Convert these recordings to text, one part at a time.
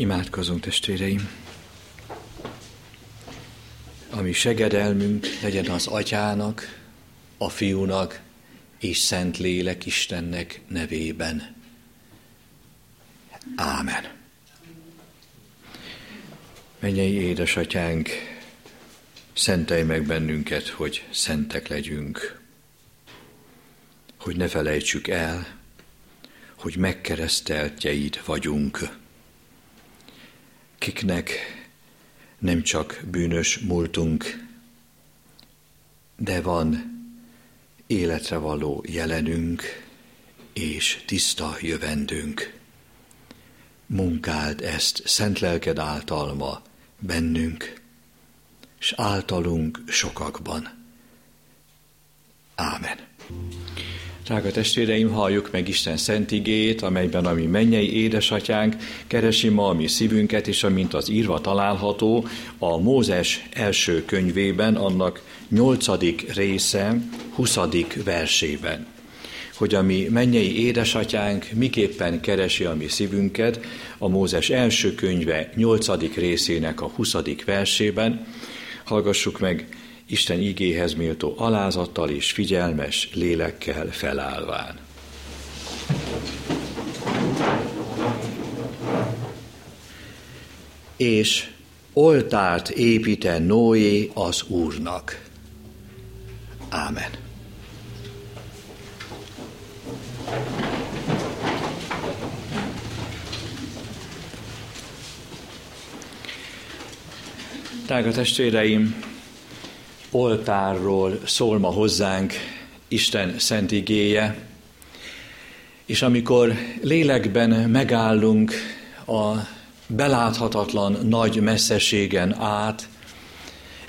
Imádkozunk, testvéreim! Ami segedelmünk legyen az Atyának, a Fiúnak és Szent Lélek Istennek nevében. Ámen. Mennyei édesatyánk, szentelj meg bennünket, hogy szentek legyünk, hogy ne felejtsük el, hogy megkereszteltjeid vagyunk kiknek nem csak bűnös múltunk, de van életre való jelenünk és tiszta jövendünk. Munkáld ezt szent lelked által ma bennünk, és általunk sokakban. Drága testvéreim, halljuk meg Isten szent igét, amelyben a mi mennyei édesatyánk keresi ma a mi szívünket, és amint az írva található a Mózes első könyvében, annak nyolcadik része, huszadik versében hogy a mi mennyei édesatyánk miképpen keresi a mi szívünket, a Mózes első könyve nyolcadik részének a huszadik versében. Hallgassuk meg Isten igéhez méltó alázattal és figyelmes lélekkel felállván. És oltárt építe Noé az Úrnak. Ámen. Drága testvéreim, oltárról szól ma hozzánk Isten szent igéje, és amikor lélekben megállunk a beláthatatlan nagy messzeségen át,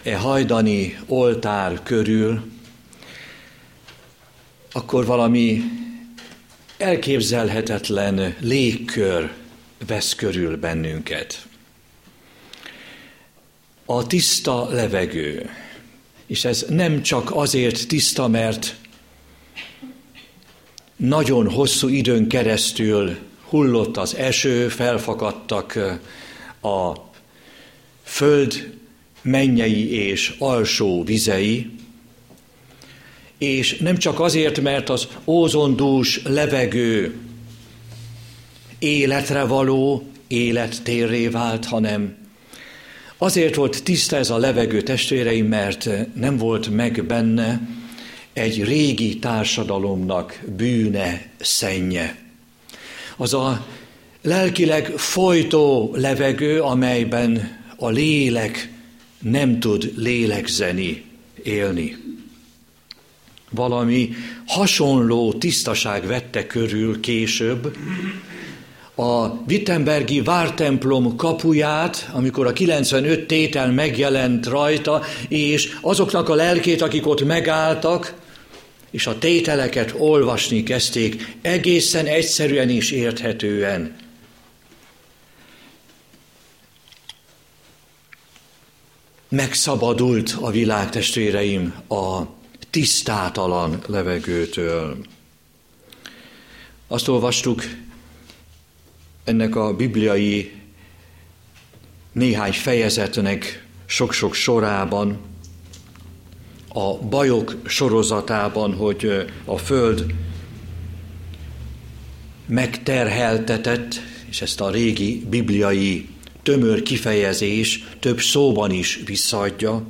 e hajdani oltár körül, akkor valami elképzelhetetlen légkör vesz körül bennünket. A tiszta levegő, és ez nem csak azért tiszta, mert nagyon hosszú időn keresztül hullott az eső, felfakadtak a föld mennyei és alsó vizei, és nem csak azért, mert az ózondús levegő életre való, élettérré vált, hanem Azért volt tiszta ez a levegő testvéreim, mert nem volt meg benne egy régi társadalomnak bűne, szennye. Az a lelkileg folytó levegő, amelyben a lélek nem tud lélegzeni, élni. Valami hasonló tisztaság vette körül később a Wittenbergi vártemplom kapuját, amikor a 95 tétel megjelent rajta, és azoknak a lelkét, akik ott megálltak, és a tételeket olvasni kezdték, egészen egyszerűen és érthetően. Megszabadult a világ testvéreim a tisztátalan levegőtől. Azt olvastuk ennek a bibliai néhány fejezetnek sok-sok sorában, a bajok sorozatában, hogy a Föld megterheltetett, és ezt a régi bibliai tömör kifejezés több szóban is visszaadja,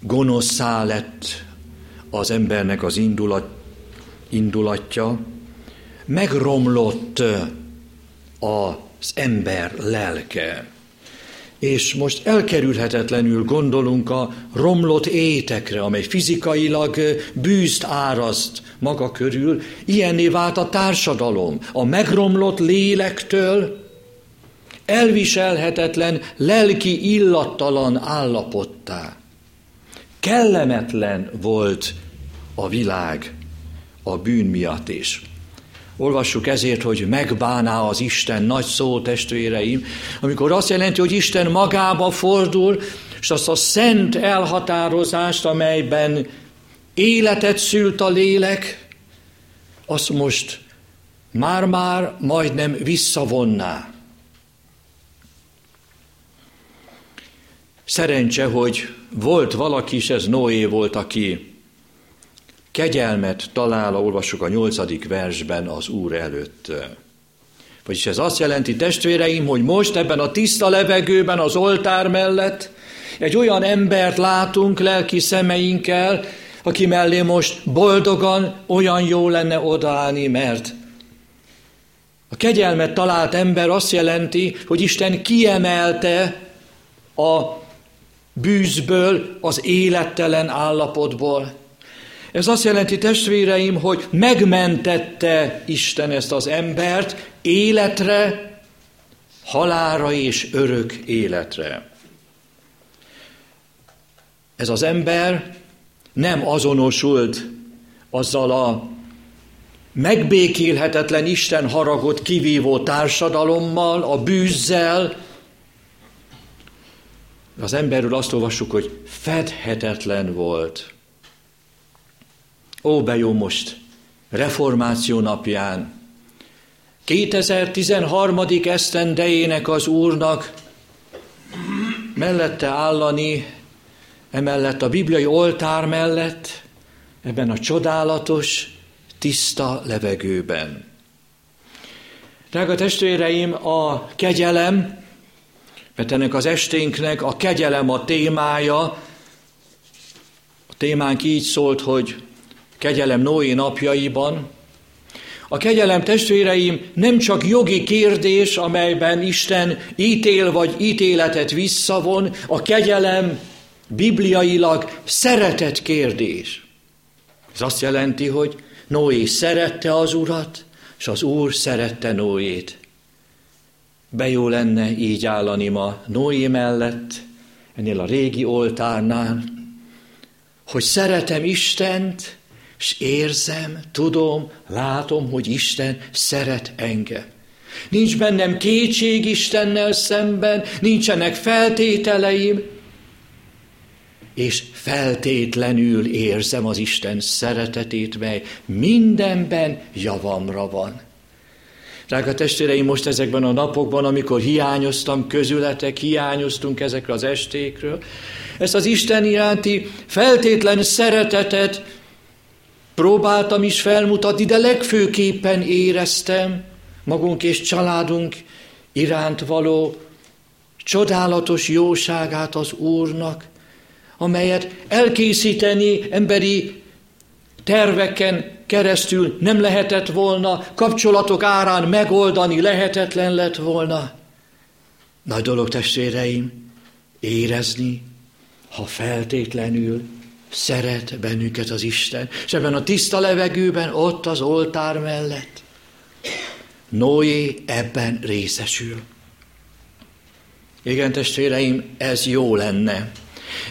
gonoszszá lett az embernek az indulat, indulatja, megromlott az ember lelke. És most elkerülhetetlenül gondolunk a romlott étekre, amely fizikailag bűzt áraszt maga körül. Ilyenné vált a társadalom, a megromlott lélektől elviselhetetlen, lelki illattalan állapottá. Kellemetlen volt a világ a bűn miatt is. Olvassuk ezért, hogy megbáná az Isten, nagy szó testvéreim, amikor azt jelenti, hogy Isten magába fordul, és azt a szent elhatározást, amelyben életet szült a lélek, azt most már-már majdnem visszavonná. Szerencse, hogy volt valaki, és ez Noé volt, aki kegyelmet talál, olvasok a nyolcadik versben az Úr előtt. Vagyis ez azt jelenti, testvéreim, hogy most ebben a tiszta levegőben az oltár mellett egy olyan embert látunk lelki szemeinkkel, aki mellé most boldogan olyan jó lenne odaállni, mert a kegyelmet talált ember azt jelenti, hogy Isten kiemelte a bűzből, az élettelen állapotból. Ez azt jelenti, testvéreim, hogy megmentette Isten ezt az embert életre, halára és örök életre. Ez az ember nem azonosult azzal a megbékélhetetlen Isten haragot kivívó társadalommal, a bűzzel. Az emberről azt olvassuk, hogy fedhetetlen volt. Ó, bejó most, reformáció napján, 2013. esztendejének az Úrnak mellette állani, emellett a bibliai oltár mellett, ebben a csodálatos, tiszta levegőben. Drága testvéreim, a kegyelem, mert ennek az esténknek a kegyelem a témája, a témánk így szólt, hogy kegyelem Noé napjaiban. A kegyelem testvéreim nem csak jogi kérdés, amelyben Isten ítél vagy ítéletet visszavon, a kegyelem bibliailag szeretet kérdés. Ez azt jelenti, hogy Noé szerette az urat, és az úr szerette Noét. Bejó lenne így állani ma Noé mellett, ennél a régi oltárnál, hogy szeretem Istent, és érzem, tudom, látom, hogy Isten szeret engem. Nincs bennem kétség Istennel szemben, nincsenek feltételeim, és feltétlenül érzem az Isten szeretetét, mely mindenben javamra van. Drága testvéreim, most ezekben a napokban, amikor hiányoztam közületek, hiányoztunk ezekre az estékről, ezt az Isten iránti feltétlen szeretetet próbáltam is felmutatni, de legfőképpen éreztem magunk és családunk iránt való csodálatos jóságát az Úrnak, amelyet elkészíteni emberi terveken keresztül nem lehetett volna, kapcsolatok árán megoldani lehetetlen lett volna. Nagy dolog, testvéreim, érezni, ha feltétlenül szeret bennünket az Isten, és ebben a tiszta levegőben, ott az oltár mellett, Noé ebben részesül. Igen, testvéreim, ez jó lenne.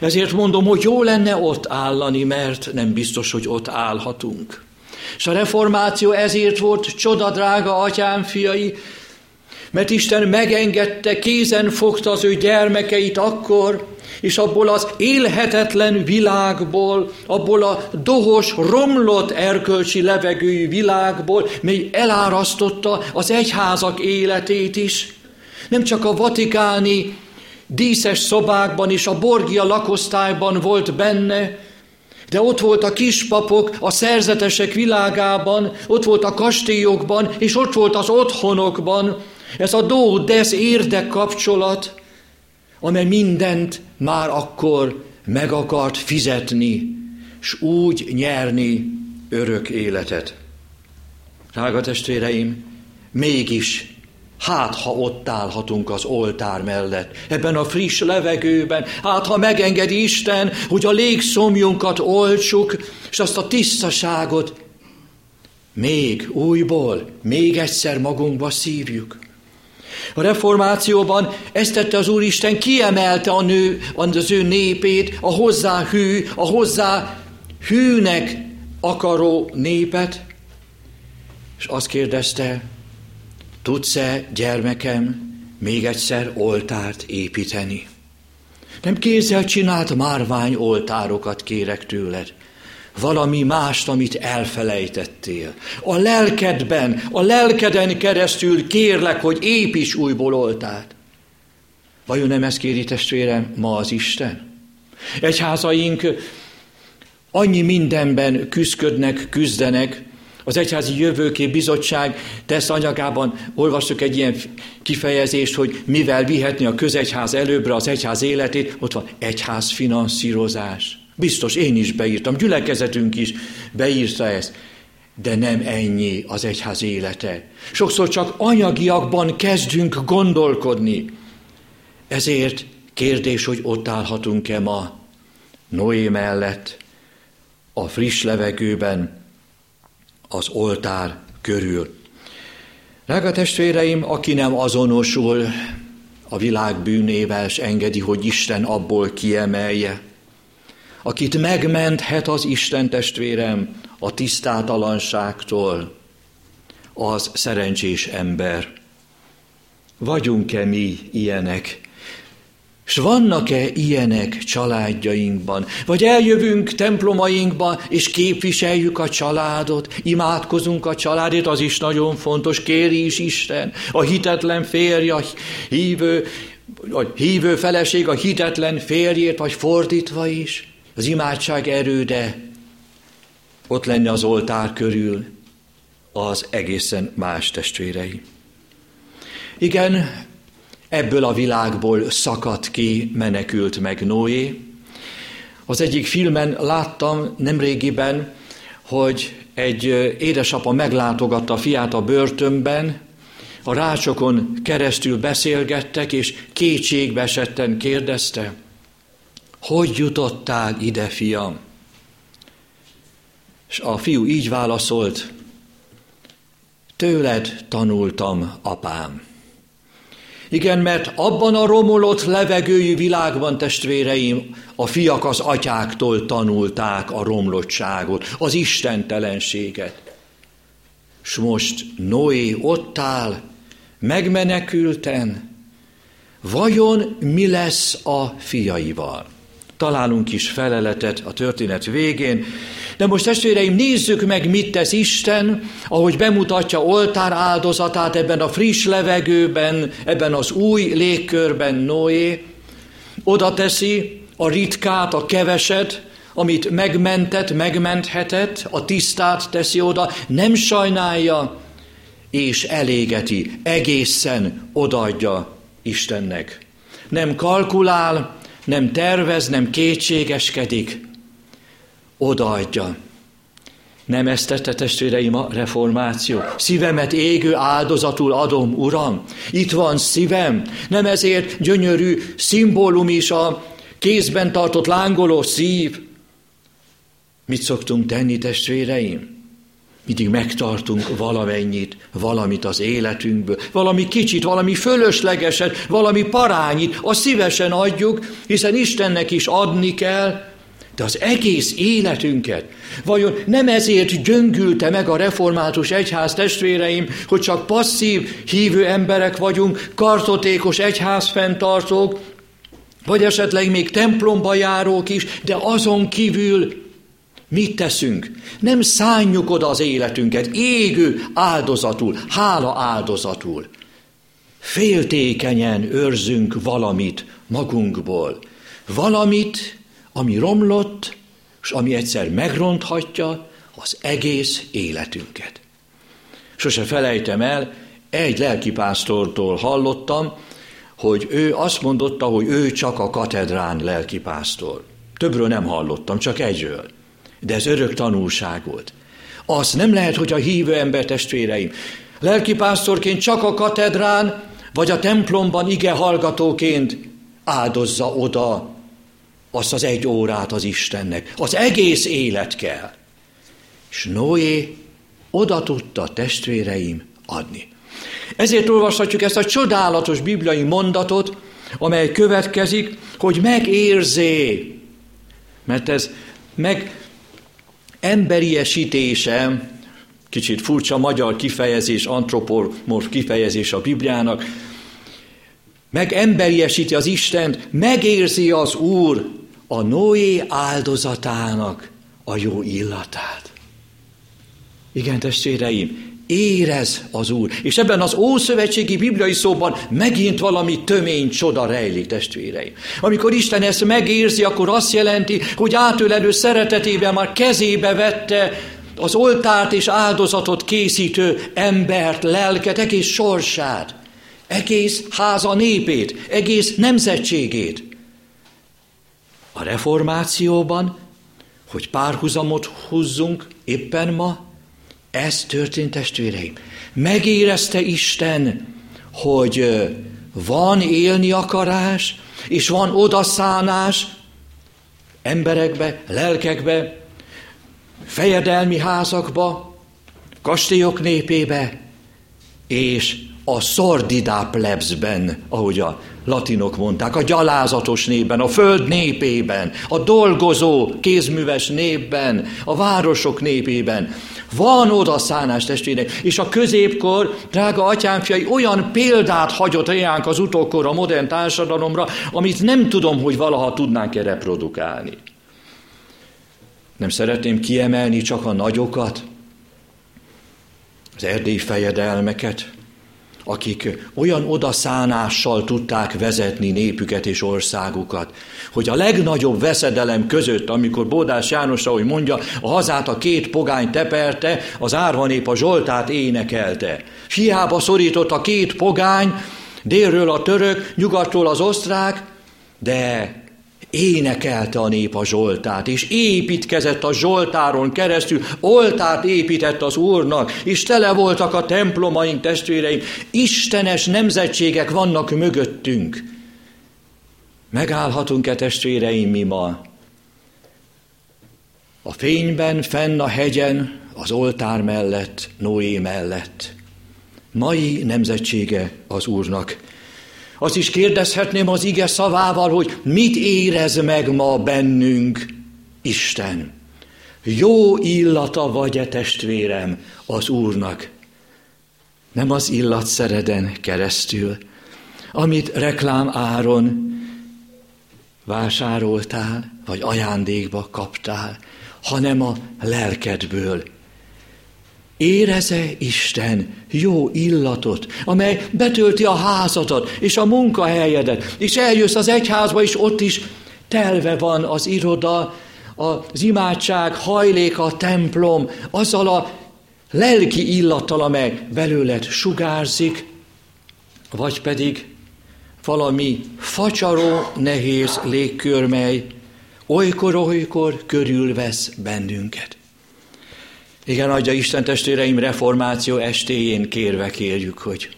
Ezért mondom, hogy jó lenne ott állani, mert nem biztos, hogy ott állhatunk. És a reformáció ezért volt csoda, drága atyám fiai, mert Isten megengedte, kézen fogta az ő gyermekeit akkor, és abból az élhetetlen világból, abból a dohos, romlott erkölcsi levegőjű világból, mely elárasztotta az egyházak életét is. Nem csak a vatikáni díszes szobákban és a borgia lakosztályban volt benne, de ott volt a kispapok a szerzetesek világában, ott volt a kastélyokban, és ott volt az otthonokban, ez a dó-desz érdekkapcsolat, amely mindent már akkor meg akart fizetni, s úgy nyerni örök életet. Drága testvéreim, mégis Hát, ha ott állhatunk az oltár mellett, ebben a friss levegőben, hát, ha megengedi Isten, hogy a légszomjunkat oltsuk, és azt a tisztaságot még újból, még egyszer magunkba szívjuk. A reformációban ezt tette az Úristen, kiemelte a nő, az ő népét, a hozzá hű, a hozzá hűnek akaró népet, és azt kérdezte, tudsz-e, gyermekem, még egyszer oltárt építeni? Nem kézzel csinált márvány oltárokat kérek tőled, valami mást, amit elfelejtettél. A lelkedben, a lelkeden keresztül kérlek, hogy építs újból oltárt. Vajon nem ezt kéri testvérem ma az Isten? Egyházaink annyi mindenben küzdködnek, küzdenek, az Egyházi Jövőkép Bizottság tesz anyagában olvastuk egy ilyen kifejezést, hogy mivel vihetni a közegyház előbbre az egyház életét, ott van egyház finanszírozás. Biztos én is beírtam, gyülekezetünk is beírta ezt. De nem ennyi az egyház élete. Sokszor csak anyagiakban kezdünk gondolkodni. Ezért kérdés, hogy ott állhatunk-e ma Noé mellett, a friss levegőben, az oltár körül. Drága testvéreim, aki nem azonosul a világ bűnével, és engedi, hogy Isten abból kiemelje, akit megmenthet az Isten testvérem a tisztátalanságtól, az szerencsés ember. Vagyunk-e mi ilyenek? És vannak-e ilyenek családjainkban? Vagy eljövünk templomainkba, és képviseljük a családot, imádkozunk a családért, az is nagyon fontos, kéri is Isten. A hitetlen férj, a hívő, a hívő feleség, a hitetlen férjét, vagy fordítva is. Az imádság erőde ott lenne az oltár körül, az egészen más testvérei. Igen, Ebből a világból szakadt ki, menekült meg Noé. Az egyik filmen láttam nemrégiben, hogy egy édesapa meglátogatta a fiát a börtönben, a rácsokon keresztül beszélgettek, és kétségbe esetten kérdezte, hogy jutottál ide, fiam? És a fiú így válaszolt, tőled tanultam, apám. Igen, mert abban a romolott levegőjű világban, testvéreim, a fiak az atyáktól tanulták a romlottságot, az istentelenséget. S most Noé ott áll, megmenekülten, vajon mi lesz a fiaival? Találunk is feleletet a történet végén, de most testvéreim, nézzük meg, mit tesz Isten, ahogy bemutatja oltár áldozatát ebben a friss levegőben, ebben az új légkörben Noé. Oda teszi a ritkát, a keveset, amit megmentett, megmenthetett, a tisztát teszi oda, nem sajnálja, és elégeti, egészen odaadja Istennek. Nem kalkulál, nem tervez, nem kétségeskedik, odaadja. Nem ezt tette testvéreim a reformáció? Szívemet égő áldozatul adom, Uram. Itt van szívem. Nem ezért gyönyörű szimbólum is a kézben tartott lángoló szív. Mit szoktunk tenni, testvéreim? Mindig megtartunk valamennyit, valamit az életünkből, valami kicsit, valami fölöslegeset, valami parányit, azt szívesen adjuk, hiszen Istennek is adni kell, de az egész életünket, vajon nem ezért gyöngülte meg a református egyház testvéreim, hogy csak passzív, hívő emberek vagyunk, kartotékos egyház fenntartók, vagy esetleg még templomba járók is, de azon kívül mit teszünk? Nem szánjuk oda az életünket, égő áldozatul, hála áldozatul. Féltékenyen őrzünk valamit magunkból. Valamit, ami romlott, és ami egyszer megronthatja az egész életünket. Sose felejtem el, egy lelkipásztortól hallottam, hogy ő azt mondotta, hogy ő csak a katedrán lelkipásztor. Többről nem hallottam, csak egyről. De ez örök tanulság volt. Az nem lehet, hogy a hívő ember testvéreim lelkipásztorként csak a katedrán, vagy a templomban ige hallgatóként áldozza oda azt az egy órát az Istennek. Az egész élet kell. És Noé oda tudta testvéreim adni. Ezért olvashatjuk ezt a csodálatos bibliai mondatot, amely következik, hogy megérzé, mert ez meg emberiesítése, kicsit furcsa magyar kifejezés, antropomorf kifejezés a Bibliának, meg emberiesíti az Istent, megérzi az Úr a Noé áldozatának a jó illatát. Igen, testvéreim, érez az Úr. És ebben az ószövetségi bibliai szóban megint valami tömény csoda rejlik, testvéreim. Amikor Isten ezt megérzi, akkor azt jelenti, hogy átölelő szeretetében már kezébe vette az oltárt és áldozatot készítő embert, lelket, egész sorsát, egész háza népét, egész nemzetségét. A reformációban, hogy párhuzamot húzzunk éppen ma, ez történt, testvéreim. Megérezte Isten, hogy van élni akarás, és van odaszánás emberekbe, lelkekbe, fejedelmi házakba, kastélyok népébe, és a szordidá plebsben, ahogy a latinok mondták, a gyalázatos népben, a föld népében, a dolgozó, kézműves népben, a városok népében. Van oda szánás testvérek, és a középkor, drága atyámfiai, olyan példát hagyott reánk az utókor a modern társadalomra, amit nem tudom, hogy valaha tudnánk-e reprodukálni. Nem szeretném kiemelni csak a nagyokat, az erdélyi fejedelmeket, akik olyan odaszánással tudták vezetni népüket és országukat, hogy a legnagyobb veszedelem között, amikor Bódás János, ahogy mondja, a hazát a két pogány teperte, az árva nép a Zsoltát énekelte. Hiába szorított a két pogány, délről a török, nyugatról az osztrák, de énekelte a nép a Zsoltát, és építkezett a Zsoltáron keresztül, oltárt épített az Úrnak, és tele voltak a templomaink, testvéreim, istenes nemzetségek vannak mögöttünk. Megállhatunk-e testvéreim mi ma? A fényben, fenn a hegyen, az oltár mellett, Noé mellett. Mai nemzetsége az Úrnak. Azt is kérdezhetném az ige szavával, hogy mit érez meg ma bennünk Isten. Jó illata vagy-e testvérem az Úrnak? Nem az illatszereden keresztül, amit reklám áron vásároltál, vagy ajándékba kaptál, hanem a lelkedből, Éreze Isten jó illatot, amely betölti a házadat és a munkahelyedet, és eljössz az egyházba, és ott is telve van az iroda, az imádság, hajléka, a templom, azzal a lelki illattal, amely belőled sugárzik, vagy pedig valami facsaró, nehéz légkör, mely olykor-olykor körülvesz bennünket. Igen, adja Isten testvéreim, reformáció estéjén kérve kérjük, hogy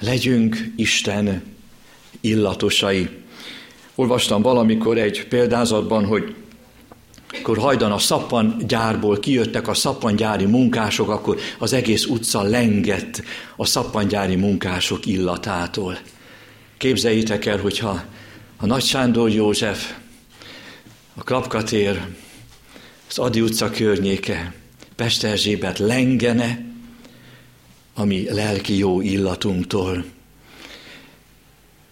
legyünk Isten illatosai. Olvastam valamikor egy példázatban, hogy akkor hajdan a szappangyárból kijöttek a szappangyári munkások, akkor az egész utca lengett a szappangyári munkások illatától. Képzeljétek el, hogyha a Nagy Sándor József, a Klapkatér, az Adi utca környéke, Pest Erzsébet lengene a mi lelki jó illatunktól.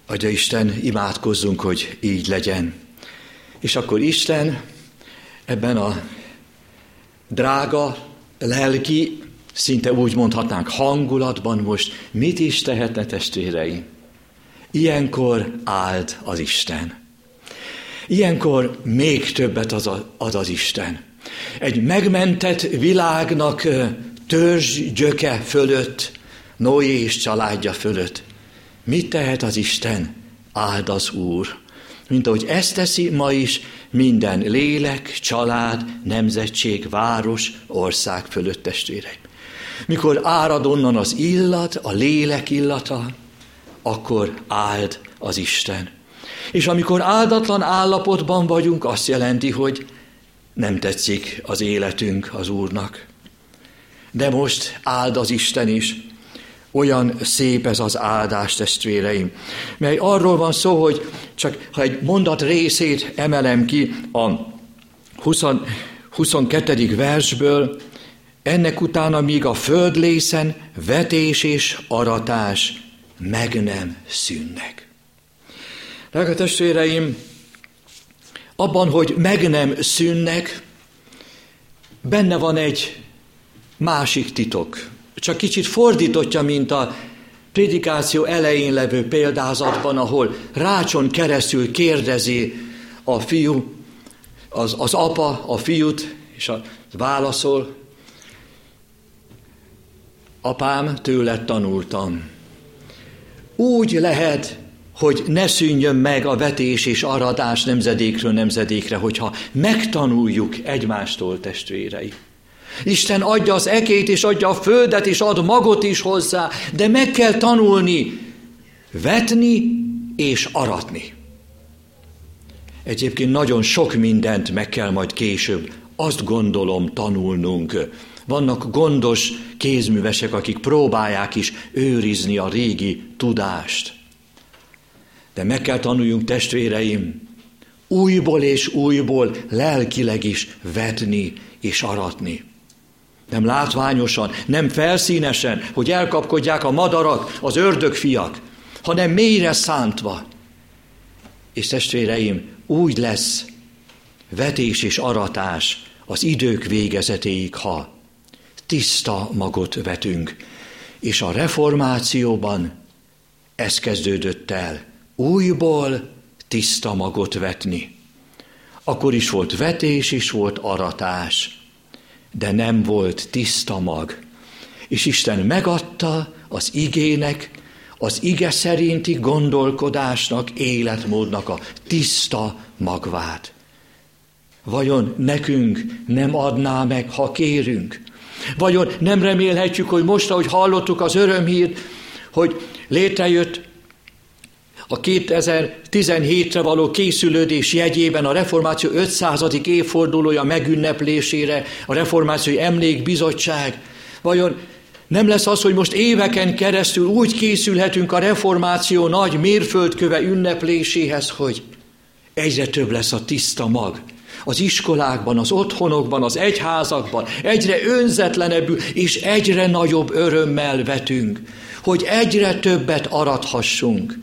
Adja Isten, imádkozzunk, hogy így legyen. És akkor Isten ebben a drága, lelki, szinte úgy mondhatnánk hangulatban most mit is tehetne testvéreim? Ilyenkor áld az Isten. Ilyenkor még többet ad, ad az Isten egy megmentett világnak törzs gyöke fölött, Noé és családja fölött. Mit tehet az Isten? Áld az Úr. Mint ahogy ezt teszi ma is minden lélek, család, nemzetség, város, ország fölött testvéreim. Mikor árad onnan az illat, a lélek illata, akkor áld az Isten. És amikor áldatlan állapotban vagyunk, azt jelenti, hogy nem tetszik az életünk az Úrnak. De most áld az Isten is. Olyan szép ez az áldás, testvéreim, mely arról van szó, hogy csak ha egy mondat részét emelem ki a 20, 22. versből, ennek utána míg a földlészen vetés és aratás meg nem szűnnek. Drága testvéreim, abban, hogy meg nem szűnnek, benne van egy másik titok. Csak kicsit fordítottja, mint a prédikáció elején levő példázatban, ahol rácson keresztül kérdezi a fiú, az, az apa a fiút, és a, válaszol, apám, tőle tanultam. Úgy lehet, hogy ne szűnjön meg a vetés és aradás nemzedékről nemzedékre, hogyha megtanuljuk egymástól testvérei. Isten adja az ekét, és adja a földet, és ad magot is hozzá, de meg kell tanulni vetni és aratni. Egyébként nagyon sok mindent meg kell majd később, azt gondolom, tanulnunk. Vannak gondos kézművesek, akik próbálják is őrizni a régi tudást. De meg kell tanuljunk, testvéreim, újból és újból lelkileg is vetni és aratni. Nem látványosan, nem felszínesen, hogy elkapkodják a madarak, az ördögfiak, hanem mélyre szántva. És testvéreim, úgy lesz vetés és aratás az idők végezetéig, ha tiszta magot vetünk. És a reformációban ez kezdődött el, újból tiszta magot vetni. Akkor is volt vetés, is volt aratás, de nem volt tiszta mag. És Isten megadta az igének, az ige szerinti gondolkodásnak, életmódnak a tiszta magvát. Vajon nekünk nem adná meg, ha kérünk? Vajon nem remélhetjük, hogy most, ahogy hallottuk az örömhírt, hogy létrejött a 2017-re való készülődés jegyében a Reformáció 500. évfordulója megünneplésére a Reformációi Emlékbizottság. Vajon nem lesz az, hogy most éveken keresztül úgy készülhetünk a reformáció nagy mérföldköve ünnepléséhez, hogy egyre több lesz a tiszta mag. Az iskolákban, az otthonokban, az egyházakban egyre önzetlenebbül és egyre nagyobb örömmel vetünk, hogy egyre többet arathassunk.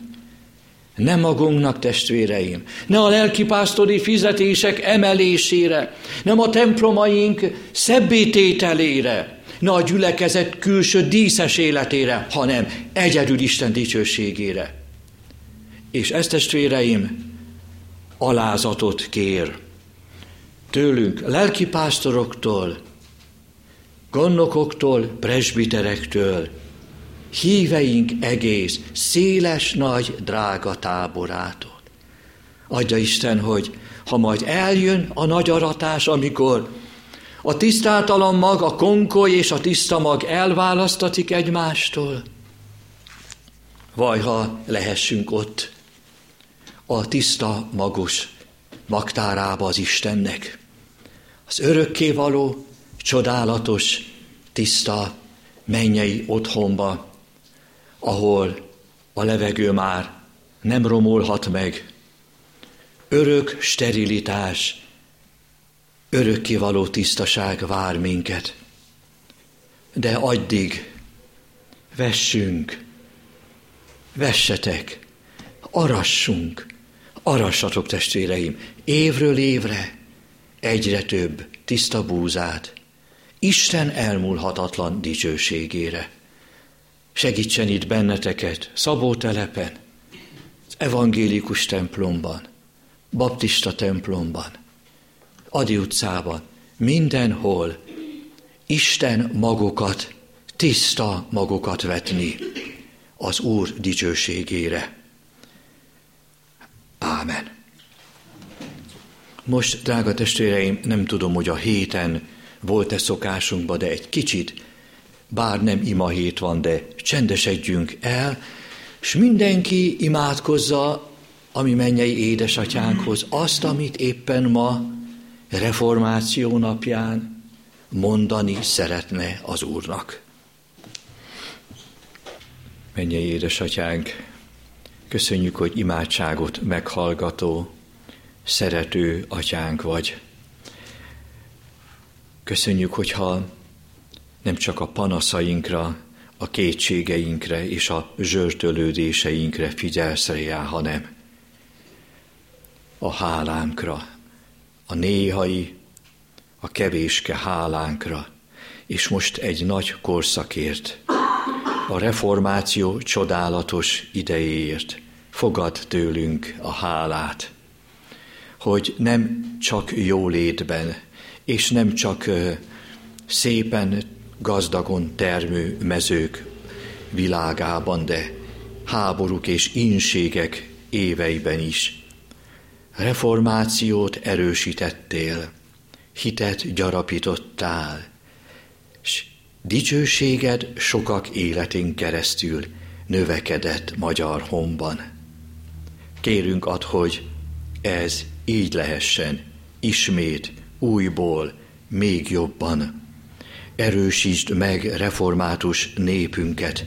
Nem magunknak, testvéreim, ne a lelkipásztori fizetések emelésére, nem a templomaink szebbétételére, ne a gyülekezet külső díszes életére, hanem egyedül Isten dicsőségére. És ezt testvéreim, alázatot kér tőlünk, lelkipásztoroktól, gondnokoktól, presbiterektől, híveink egész, széles, nagy, drága táborától. Adja Isten, hogy ha majd eljön a nagy aratás, amikor a tisztátalan mag, a konkoly és a tiszta mag elválasztatik egymástól. Vaj, ha lehessünk ott a tiszta magus magtárába az Istennek. Az örökkévaló, csodálatos, tiszta mennyei otthonba, ahol a levegő már nem romolhat meg. Örök sterilitás, örökkivaló tisztaság vár minket. De addig vessünk, vessetek, arassunk, arassatok testvéreim, évről évre egyre több tiszta búzát, Isten elmúlhatatlan dicsőségére. Segítsen itt benneteket Szabótelepen, az evangélikus templomban, baptista templomban, Adi utcában, mindenhol Isten magokat, tiszta magokat vetni az Úr dicsőségére. Ámen. Most, drága testvéreim, nem tudom, hogy a héten volt-e szokásunkban, de egy kicsit, bár nem ima hét van, de csendesedjünk el, és mindenki imádkozza a mi mennyei édesatyánkhoz azt, amit éppen ma reformáció napján mondani szeretne az Úrnak. Menjél édesatyánk, köszönjük, hogy imádságot meghallgató, szerető atyánk vagy. Köszönjük, hogyha nem csak a panaszainkra, a kétségeinkre és a zsörtölődéseinkre figyelsz rá, hanem a hálánkra, a néhai, a kevéske hálánkra, és most egy nagy korszakért, a reformáció csodálatos idejéért fogad tőlünk a hálát, hogy nem csak jólétben, és nem csak szépen, gazdagon termő mezők világában, de háborúk és inségek éveiben is. Reformációt erősítettél, hitet gyarapítottál, és dicsőséged sokak életén keresztül növekedett magyar honban. Kérünk ad, hogy ez így lehessen, ismét, újból, még jobban. Erősítsd meg református népünket,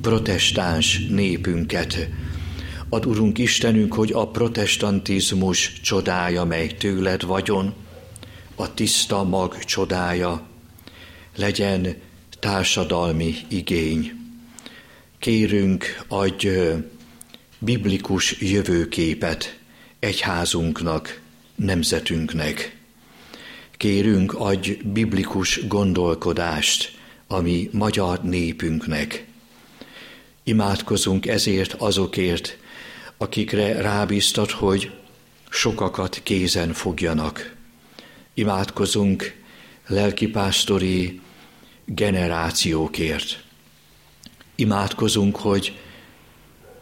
protestáns népünket. Ad, Urunk Istenünk, hogy a protestantizmus csodája, mely tőled vagyon, a tiszta mag csodája, legyen társadalmi igény. Kérünk, adj biblikus jövőképet egyházunknak, nemzetünknek. Kérünk, adj biblikus gondolkodást a mi magyar népünknek. Imádkozunk ezért azokért, akikre rábíztat, hogy sokakat kézen fogjanak. Imádkozunk lelkipásztori generációkért. Imádkozunk, hogy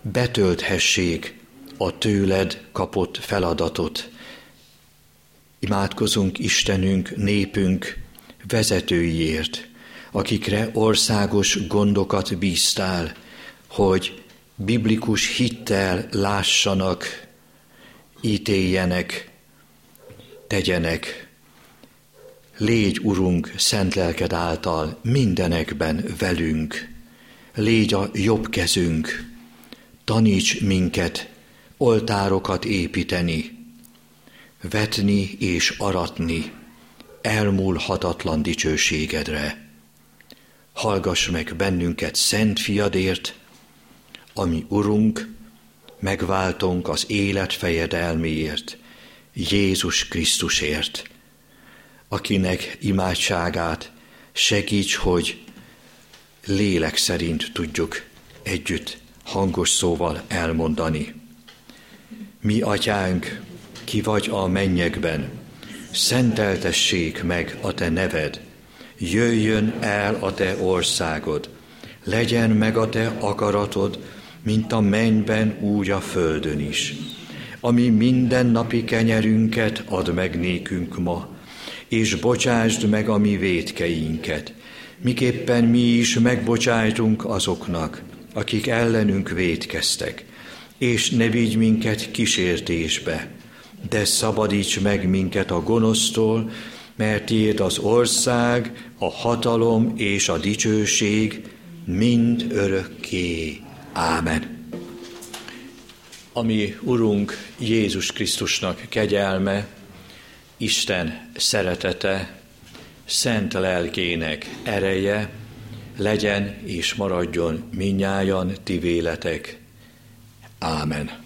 betölthessék a tőled kapott feladatot. Imádkozunk Istenünk, népünk vezetőiért, akikre országos gondokat bíztál, hogy biblikus hittel lássanak, ítéljenek, tegyenek. Légy, Urunk, szent lelked által mindenekben velünk. Légy a jobb kezünk. Taníts minket oltárokat építeni, vetni és aratni elmúlhatatlan dicsőségedre. Hallgass meg bennünket szent fiadért, ami Urunk, megváltunk az élet fejedelméért, Jézus Krisztusért, akinek imádságát segíts, hogy lélek szerint tudjuk együtt hangos szóval elmondani. Mi, atyánk, ki vagy a mennyekben, szenteltessék meg a te neved, jöjjön el a te országod, legyen meg a te akaratod, mint a mennyben, úgy a földön is. Ami minden napi kenyerünket ad meg nékünk ma, és bocsásd meg a mi védkeinket, miképpen mi is megbocsájtunk azoknak, akik ellenünk védkeztek, és ne vigy minket kísértésbe, de szabadíts meg minket a gonosztól, mert tiéd az ország, a hatalom és a dicsőség mind örökké. Ámen. Ami Urunk Jézus Krisztusnak kegyelme, Isten szeretete, szent lelkének ereje, legyen és maradjon minnyájan ti véletek. Ámen.